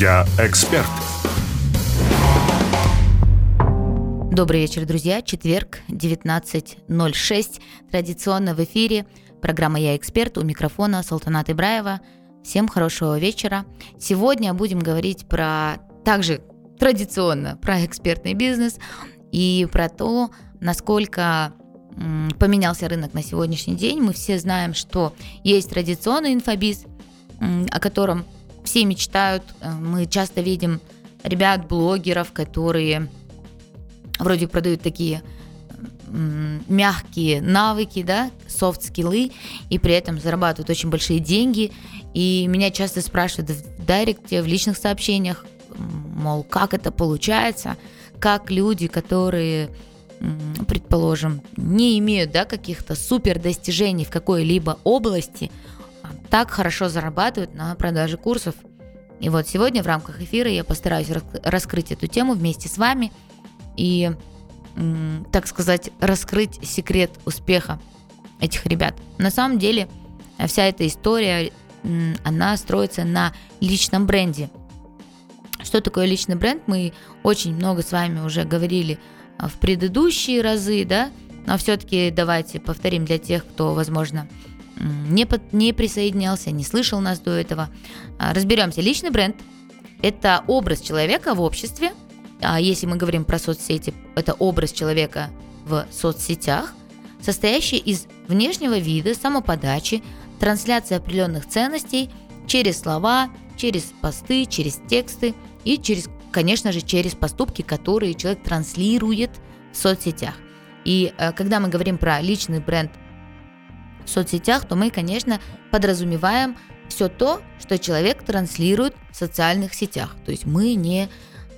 Я эксперт. Добрый вечер, друзья. Четверг, 19.06. Традиционно в эфире программа «Я эксперт» у микрофона Салтанат Ибраева. Всем хорошего вечера. Сегодня будем говорить про также традиционно про экспертный бизнес и про то, насколько поменялся рынок на сегодняшний день. Мы все знаем, что есть традиционный инфобиз, о котором все мечтают. Э, мы часто видим ребят, блогеров, которые вроде продают такие мягкие навыки, да, софт-скиллы, и при этом зарабатывают очень большие деньги. И меня часто спрашивают в директе, в личных сообщениях, мол, как это получается, как люди, которые, предположим, не имеют да, каких-то супер достижений в какой-либо области, так хорошо зарабатывают на продаже курсов. И вот сегодня в рамках эфира я постараюсь раскрыть эту тему вместе с вами и, так сказать, раскрыть секрет успеха этих ребят. На самом деле вся эта история, она строится на личном бренде. Что такое личный бренд? Мы очень много с вами уже говорили а, в предыдущие разы, да, но все-таки давайте повторим для тех, кто, возможно, не, под, не присоединялся, не слышал нас до этого. А, разберемся. Личный бренд – это образ человека в обществе. А если мы говорим про соцсети, это образ человека в соцсетях, состоящий из внешнего вида, самоподачи, трансляции определенных ценностей через слова, через посты, через тексты и через, конечно же, через поступки, которые человек транслирует в соцсетях. И э, когда мы говорим про личный бренд в соцсетях, то мы, конечно, подразумеваем все то, что человек транслирует в социальных сетях. То есть мы не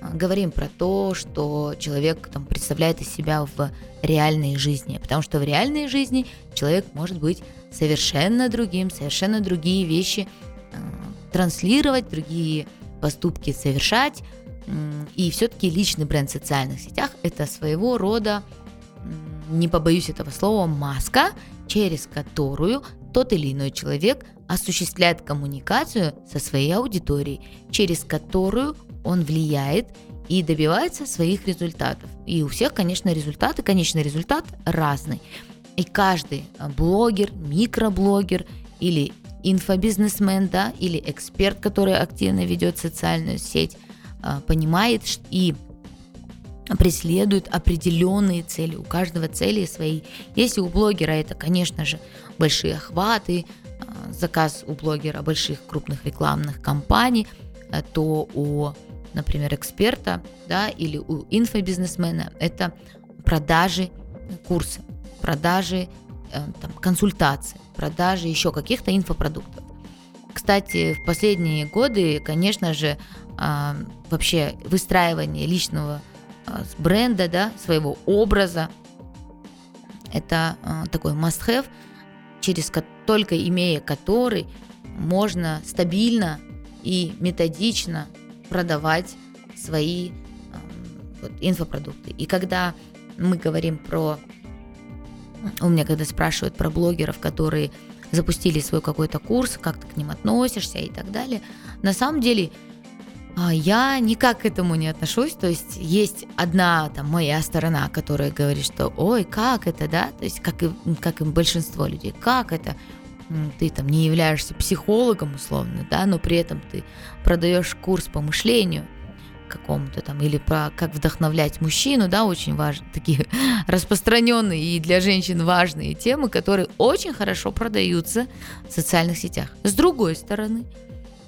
а, говорим про то, что человек там, представляет из себя в реальной жизни, потому что в реальной жизни человек может быть совершенно другим, совершенно другие вещи э, транслировать, другие поступки совершать. И все-таки личный бренд в социальных сетях это своего рода, не побоюсь этого слова, маска, через которую тот или иной человек осуществляет коммуникацию со своей аудиторией, через которую он влияет и добивается своих результатов. И у всех, конечно, результаты, конечный результат разный. И каждый блогер, микроблогер или инфобизнесмен, да, или эксперт, который активно ведет социальную сеть, а, понимает и преследуют определенные цели. У каждого цели свои. Если у блогера это, конечно же, большие охваты, а, заказ у блогера больших крупных рекламных кампаний, а, то у, например, эксперта да, или у инфобизнесмена это продажи курса, продажи э, там, консультаций, продажи еще каких-то инфопродуктов. Кстати, в последние годы, конечно же, а, вообще выстраивание личного с бренда, да, своего образа. Это а, такой must-have, через только имея который можно стабильно и методично продавать свои вот, инфопродукты. И когда мы говорим про... У меня когда спрашивают про блогеров, которые запустили свой какой-то курс, как ты к ним относишься и так далее, на самом деле а, я никак к этому не отношусь, то есть есть одна там моя сторона, которая говорит, что ой, как это, да, то есть как и, как и большинство людей, как это, ты там не являешься психологом условно, да, но при этом ты продаешь курс по мышлению какому-то там, или про как вдохновлять мужчину, да, очень важные, такие распространенные и для женщин важные темы, которые очень хорошо продаются в социальных сетях. С другой стороны,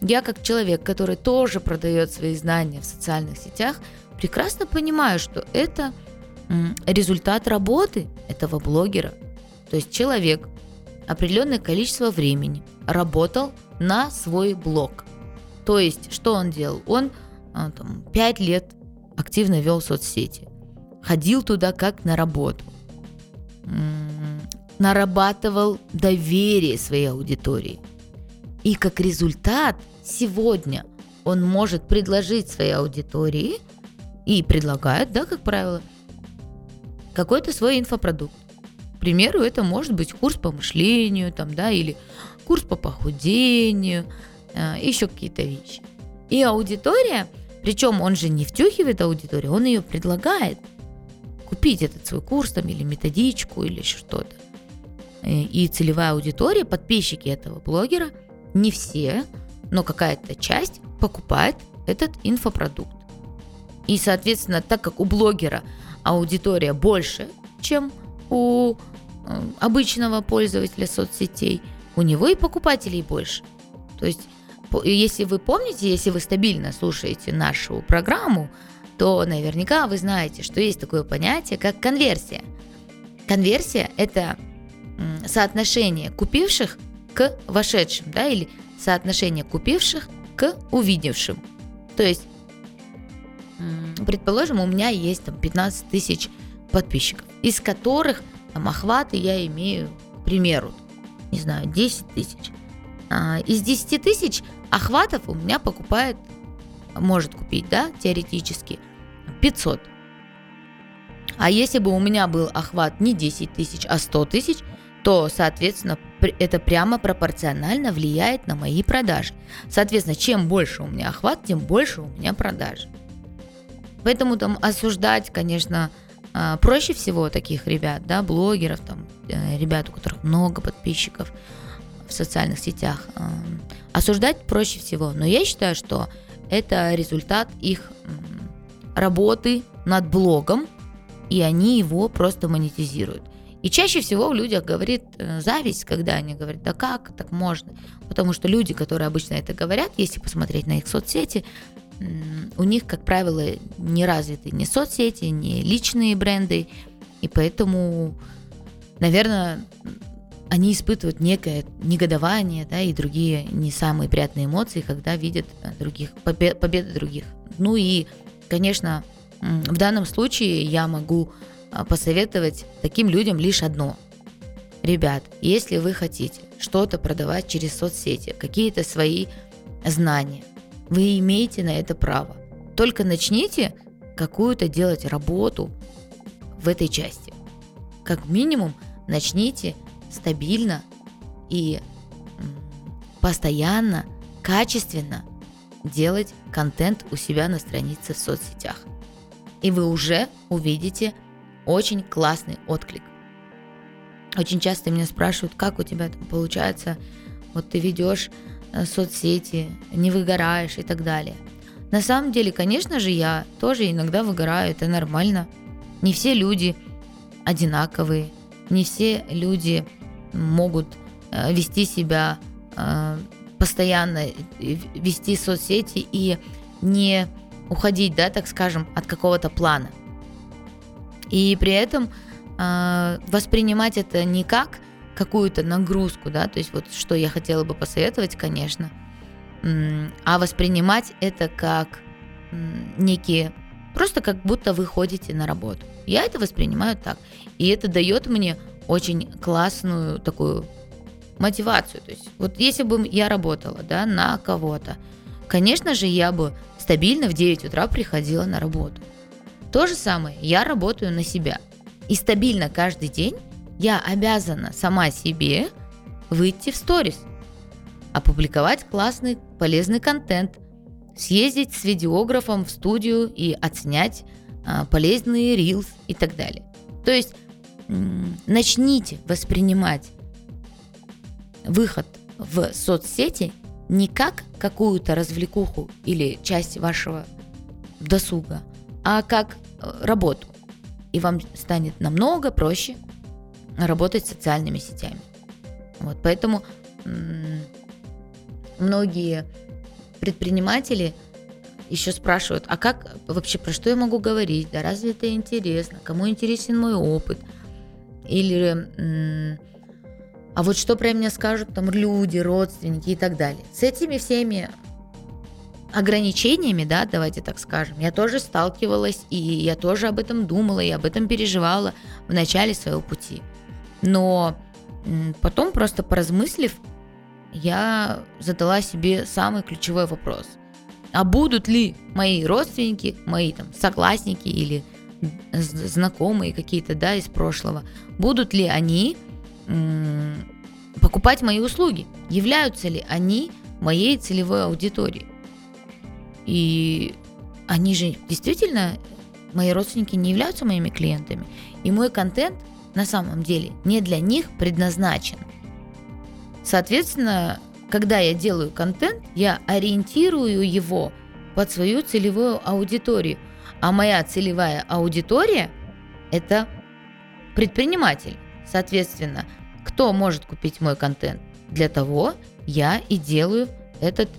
я как человек, который тоже продает свои знания в социальных сетях, прекрасно понимаю, что это результат работы этого блогера. То есть человек определенное количество времени работал на свой блог. То есть, что он делал? Он а, там, 5 лет активно вел соцсети, ходил туда как на работу, нарабатывал доверие своей аудитории. И как результат сегодня он может предложить своей аудитории и предлагает, да, как правило, какой-то свой инфопродукт. К примеру, это может быть курс по мышлению, там, да, или курс по похудению, э, еще какие-то вещи. И аудитория, причем он же не втюхивает аудиторию, он ее предлагает купить этот свой курс там, или методичку, или что-то. Э, и целевая аудитория, подписчики этого блогера, не все, но какая-то часть покупает этот инфопродукт. И, соответственно, так как у блогера аудитория больше, чем у э, обычного пользователя соцсетей, у него и покупателей больше. То есть, если вы помните, если вы стабильно слушаете нашу программу, то наверняка вы знаете, что есть такое понятие, как конверсия. Конверсия – это соотношение купивших к вошедшим, да, или соотношение купивших к увидевшим. То есть, предположим, у меня есть там 15 тысяч подписчиков, из которых там охваты я имею, к примеру, не знаю, 10 тысяч. А, из 10 тысяч охватов у меня покупает, может купить, да, теоретически, 500. А если бы у меня был охват не 10 тысяч, а 100 тысяч, то, соответственно, это прямо пропорционально влияет на мои продажи. Соответственно, чем больше у меня охват, тем больше у меня продажи. Поэтому там осуждать, конечно, а, проще всего таких ребят, да, блогеров, там, э, ребят, у которых много подписчиков в социальных сетях. А, осуждать проще всего, но я считаю, что это результат их работы над блогом, и они его просто монетизируют. И чаще всего в людях говорит э, зависть, когда они говорят, да как так можно? Потому что люди, которые обычно это говорят, если посмотреть на их соцсети, у них, как правило, не развиты ни соцсети, ни личные бренды, и поэтому, наверное, они испытывают некое негодование, да, и другие не самые приятные эмоции, когда видят других, побед, победы других. Ну и, конечно, в данном случае я могу посоветовать таким людям лишь одно. Ребят, если вы хотите что-то продавать через соцсети, какие-то свои знания, вы имеете на это право. Только начните какую-то делать работу в этой части. Как минимум, начните стабильно и постоянно, качественно делать контент у себя на странице в соцсетях. И вы уже увидите очень классный отклик. Очень часто меня спрашивают, как у тебя там получается, вот ты ведешь э, соцсети, не выгораешь и так далее. На самом деле, конечно же, я тоже иногда выгораю, это нормально. Не все люди одинаковые, не все люди могут э, вести себя э, постоянно, вести соцсети и не уходить, да, так скажем, от какого-то плана – и при этом э, воспринимать это не как какую-то нагрузку, да, то есть вот что я хотела бы посоветовать, конечно, а воспринимать это как некие, просто как будто вы ходите на работу. Я это воспринимаю так. И это дает мне очень классную такую мотивацию. То есть вот если бы я работала да, на кого-то, конечно же, я бы стабильно в 9 утра приходила на работу. То же самое, я работаю на себя. И стабильно каждый день я обязана сама себе выйти в сторис, опубликовать классный, полезный контент, съездить с видеографом в студию и отснять а, полезные рилс и так далее. То есть начните воспринимать выход в соцсети не как какую-то развлекуху или часть вашего досуга, а как работу. И вам станет намного проще работать с социальными сетями. Вот, поэтому многие предприниматели еще спрашивают, а как вообще, про что я могу говорить, да разве это интересно, кому интересен мой опыт, или а вот что про меня скажут там люди, родственники и так далее. С этими всеми ограничениями, да, давайте так скажем, я тоже сталкивалась, и я тоже об этом думала, и об этом переживала в начале своего пути. Но потом, просто поразмыслив, я задала себе самый ключевой вопрос. А будут ли мои родственники, мои там согласники или знакомые какие-то, да, из прошлого, будут ли они покупать мои услуги? Являются ли они моей целевой аудиторией? И они же действительно, мои родственники не являются моими клиентами. И мой контент на самом деле не для них предназначен. Соответственно, когда я делаю контент, я ориентирую его под свою целевую аудиторию. А моя целевая аудитория – это предприниматель. Соответственно, кто может купить мой контент? Для того я и делаю этот,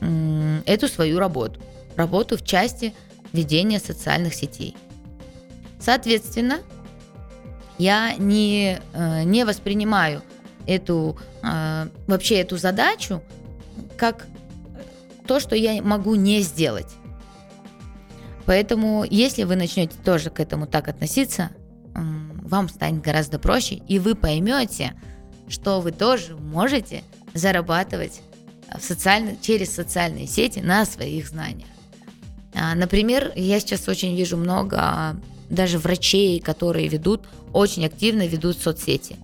эту свою работу. Работу в части ведения социальных сетей. Соответственно, я не, э, не воспринимаю эту, э, вообще эту задачу как то, что я могу не сделать. Поэтому, если вы начнете тоже к этому так относиться, вам станет гораздо проще, и вы поймете, что вы тоже можете зарабатывать в социально, через социальные сети на своих знаниях. А, например, я сейчас очень вижу много даже врачей, которые ведут, очень активно ведут соцсети.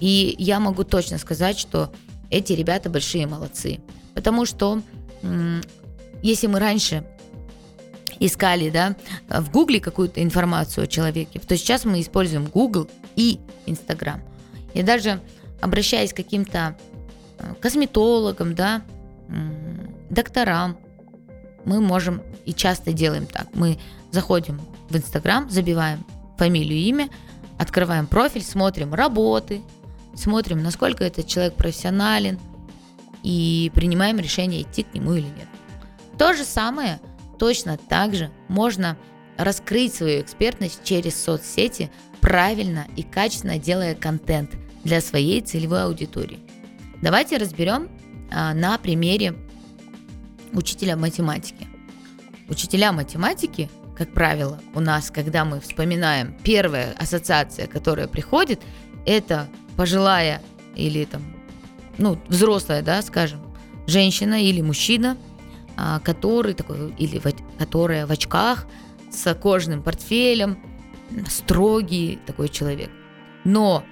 И я могу точно сказать, что эти ребята большие молодцы. Потому что если мы раньше искали да, в Гугле какую-то информацию о человеке, то сейчас мы используем Google и Instagram. И даже обращаясь к каким-то косметологам, да, докторам, мы можем и часто делаем так. Мы заходим в Инстаграм, забиваем фамилию, имя, открываем профиль, смотрим работы, смотрим, насколько этот человек профессионален, и принимаем решение, идти к нему или нет. То же самое, точно так же можно раскрыть свою экспертность через соцсети, правильно и качественно делая контент для своей целевой аудитории. Давайте разберем а, на примере учителя математики. Учителя математики как правило, у нас, когда мы вспоминаем, первая ассоциация, которая приходит, это пожилая или там, ну, взрослая, да, скажем, женщина или мужчина, а, который такой, или которая в очках, с кожным портфелем, строгий такой человек. Но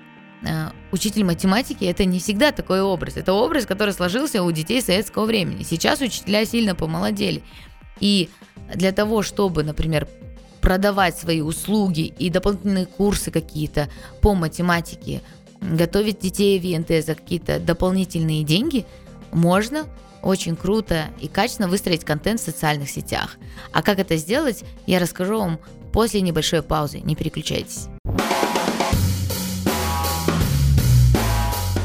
учитель математики это не всегда такой образ. Это образ, который сложился у детей советского времени. Сейчас учителя сильно помолодели. И для того, чтобы, например, продавать свои услуги и дополнительные курсы какие-то по математике, готовить детей в ЕНТ за какие-то дополнительные деньги, можно очень круто и качественно выстроить контент в социальных сетях. А как это сделать, я расскажу вам после небольшой паузы. Не переключайтесь.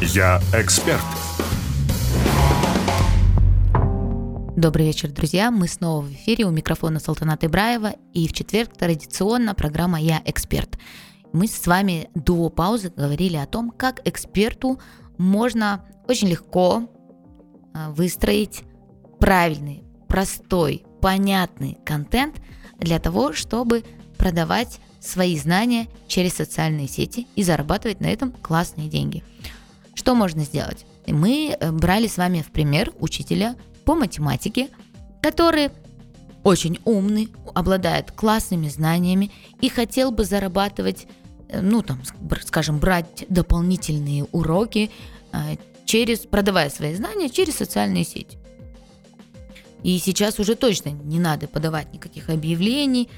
Я эксперт. Добрый вечер, друзья. Мы снова в эфире у микрофона Салтаната Ибраева. И в четверг традиционно программа «Я эксперт». Мы с вами до паузы говорили о том, как эксперту можно очень легко а, выстроить правильный, простой, понятный контент для того, чтобы продавать свои знания через социальные сети и зарабатывать на этом классные деньги. Что можно сделать? Мы э, брали с вами в пример учителя по математике, который очень умный, обладает классными знаниями и хотел бы зарабатывать, э, ну там, скажем, брать дополнительные уроки э, через, продавая свои знания через социальные сети. И сейчас уже точно не надо подавать никаких объявлений,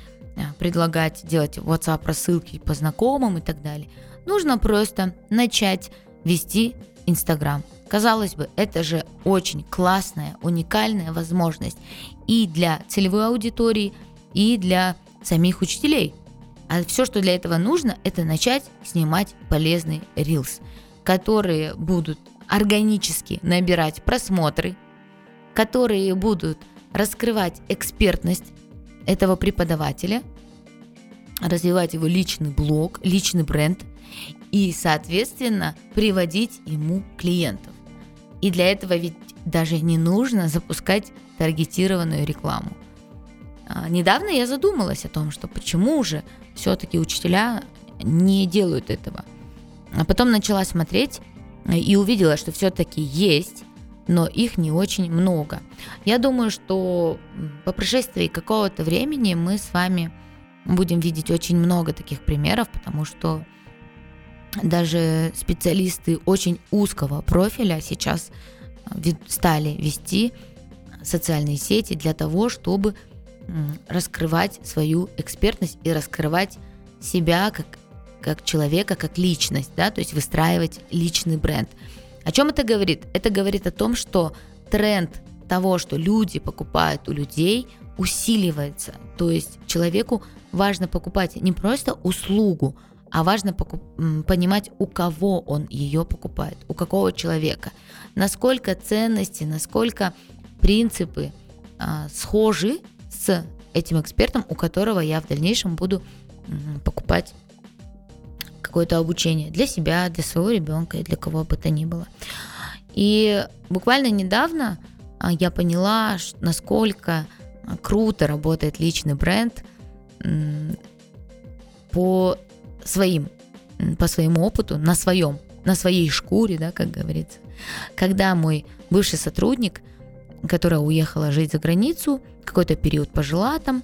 предлагать делать WhatsApp рассылки по знакомым и так далее. Нужно просто начать вести Инстаграм. Казалось бы, это же очень классная, уникальная возможность и для целевой аудитории, и для самих учителей. А все, что для этого нужно, это начать снимать полезный рилс, которые будут органически набирать просмотры, которые будут раскрывать экспертность этого преподавателя, развивать его личный блог, личный бренд и, соответственно, приводить ему клиентов. И для этого ведь даже не нужно запускать таргетированную рекламу. А, недавно я задумалась о том, что почему же все-таки учителя не делают этого. А потом начала смотреть э, и увидела, что все-таки есть, но их не очень много. Я думаю, что по прошествии какого-то времени мы с вами будем видеть очень много таких примеров, потому что даже специалисты очень узкого профиля сейчас э, стали вести социальные сети для того, чтобы раскрывать свою экспертность и раскрывать себя как, как человека, как личность, да, то есть выстраивать личный бренд. О чем это говорит? Это говорит о том, что тренд того, что люди покупают у людей, усиливается. То есть человеку важно покупать не просто услугу, а важно покуп... понимать, у кого он ее покупает, у какого человека, насколько ценности, насколько принципы а, схожи с этим экспертом, у которого я в дальнейшем буду покупать какое-то обучение для себя, для своего ребенка и для кого бы то ни было. И буквально недавно а, я поняла, насколько круто работает личный бренд по своим, по своему опыту, на своем, на своей шкуре, да, как говорится. Когда мой бывший сотрудник, которая уехала жить за границу, какой-то период пожила там,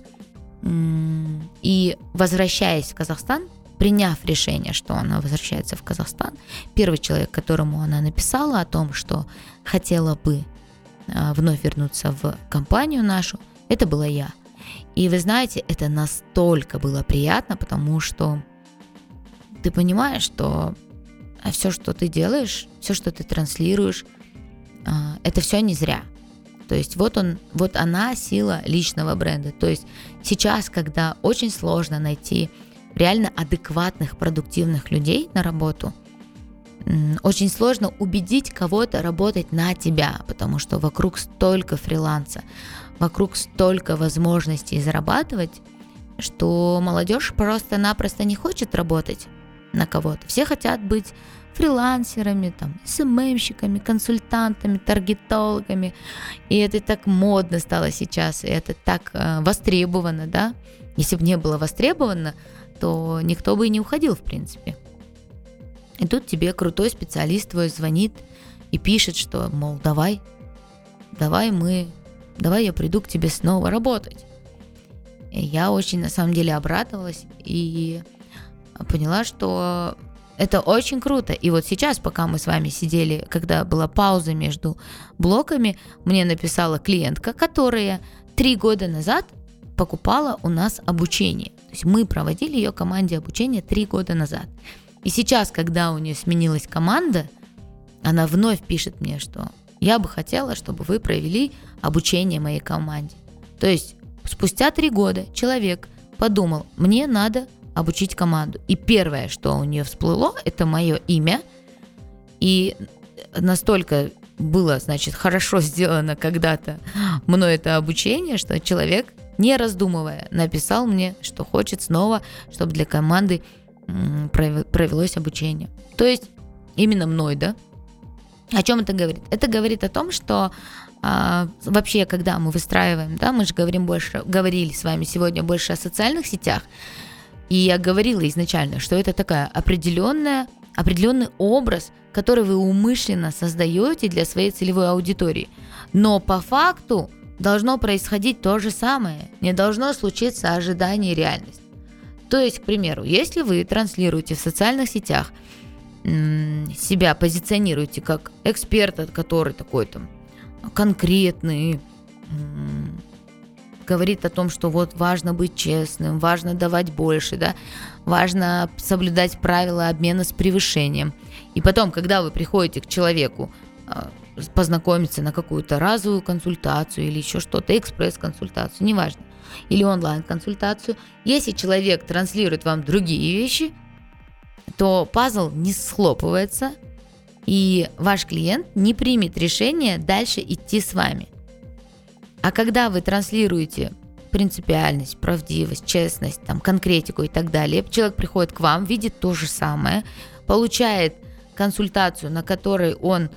и возвращаясь в Казахстан, приняв решение, что она возвращается в Казахстан, первый человек, которому она написала о том, что хотела бы а, вновь вернуться в компанию нашу, это была я. И вы знаете, это настолько было приятно, потому что ты понимаешь, что все, что ты делаешь, все, что ты транслируешь, а, это все не зря. То есть вот он, вот она сила личного бренда. То есть сейчас, когда очень сложно найти реально адекватных, продуктивных людей на работу, очень сложно убедить кого-то работать на тебя, потому что вокруг столько фриланса, вокруг столько возможностей зарабатывать, что молодежь просто-напросто не хочет работать на кого-то. Все хотят быть фрилансерами, там, СММщиками, консультантами, таргетологами. И это так модно стало сейчас, и это так э, востребовано, да. Если бы не было востребовано, то никто бы и не уходил, в принципе. И тут тебе крутой специалист твой звонит и пишет, что, мол, давай, давай мы, давай я приду к тебе снова работать. И я очень, на самом деле, обрадовалась и поняла, что это очень круто. И вот сейчас, пока мы с вами сидели, когда была пауза между блоками, мне написала клиентка, которая три года назад покупала у нас обучение. То есть мы проводили ее команде обучения три года назад. И сейчас, когда у нее сменилась команда, она вновь пишет мне, что я бы хотела, чтобы вы провели обучение моей команде. То есть спустя три года человек подумал, мне надо обучить команду. И первое, что у нее всплыло, это мое имя. И настолько было, значит, хорошо сделано когда-то мной это обучение, что человек, не раздумывая, написал мне, что хочет снова, чтобы для команды провелось обучение. То есть именно мной, да? О чем это говорит? Это говорит о том, что а, вообще, когда мы выстраиваем, да, мы же говорим больше, говорили с вами сегодня больше о социальных сетях, и я говорила изначально, что это такая определенная, определенный образ, который вы умышленно создаете для своей целевой аудитории. Но по факту должно происходить то же самое. Не должно случиться ожидание и реальность. То есть, к примеру, если вы транслируете в социальных сетях себя позиционируете как эксперта, который такой там конкретный, говорит о том, что вот важно быть честным, важно давать больше, да, важно соблюдать правила обмена с превышением. И потом, когда вы приходите к человеку а, познакомиться на какую-то разовую консультацию или еще что-то, экспресс-консультацию, неважно, или онлайн-консультацию, если человек транслирует вам другие вещи, то пазл не схлопывается, и ваш клиент не примет решение дальше идти с вами – а когда вы транслируете принципиальность, правдивость, честность, там, конкретику и так далее, человек приходит к вам, видит то же самое, получает консультацию, на которой он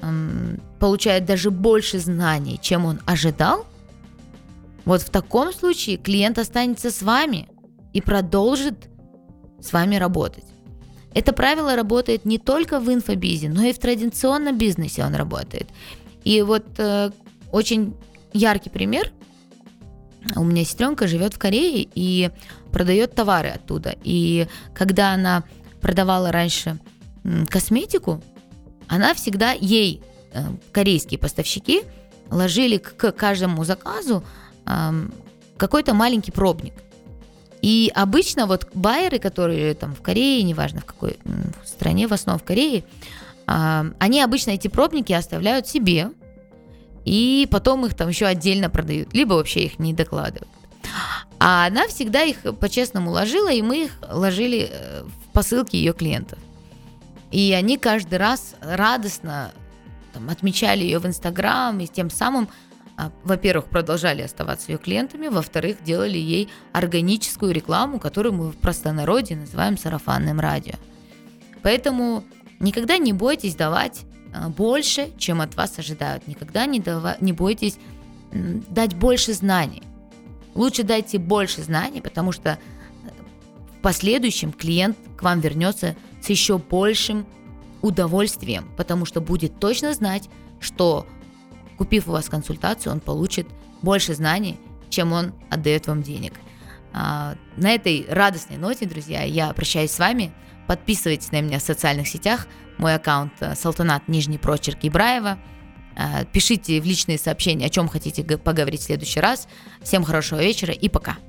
эм, получает даже больше знаний, чем он ожидал, вот в таком случае клиент останется с вами и продолжит с вами работать. Это правило работает не только в инфобизе, но и в традиционном бизнесе он работает. И вот э, очень яркий пример. У меня сестренка живет в Корее и продает товары оттуда. И когда она продавала раньше косметику, она всегда ей, э, корейские поставщики, ложили к каждому заказу какой-то маленький пробник. И обычно вот байеры, которые там в Корее, неважно в какой стране, в основном в Корее, они обычно эти пробники оставляют себе, и потом их там еще отдельно продают, либо вообще их не докладывают. А она всегда их по-честному ложила, и мы их ложили э, в посылки ее клиентов. И они каждый раз радостно там, отмечали ее в Инстаграм, и тем самым, а, во-первых, продолжали оставаться ее клиентами, во-вторых, делали ей органическую рекламу, которую мы в простонародье называем сарафанным радио. Поэтому никогда не бойтесь давать больше, чем от вас ожидают. Никогда не, дава- не бойтесь дать больше знаний. Лучше дайте больше знаний, потому что э, в последующем клиент к вам вернется с еще большим удовольствием, потому что будет точно знать, что купив у вас консультацию, он получит больше знаний, чем он отдает вам денег. А, на этой радостной ноте, друзья, я прощаюсь с вами. Подписывайтесь на меня в социальных сетях. Мой аккаунт э, Салтанат Нижний Прочерк Ибраева. А, пишите в личные сообщения, о чем хотите поговорить в следующий раз. Всем хорошего вечера и пока.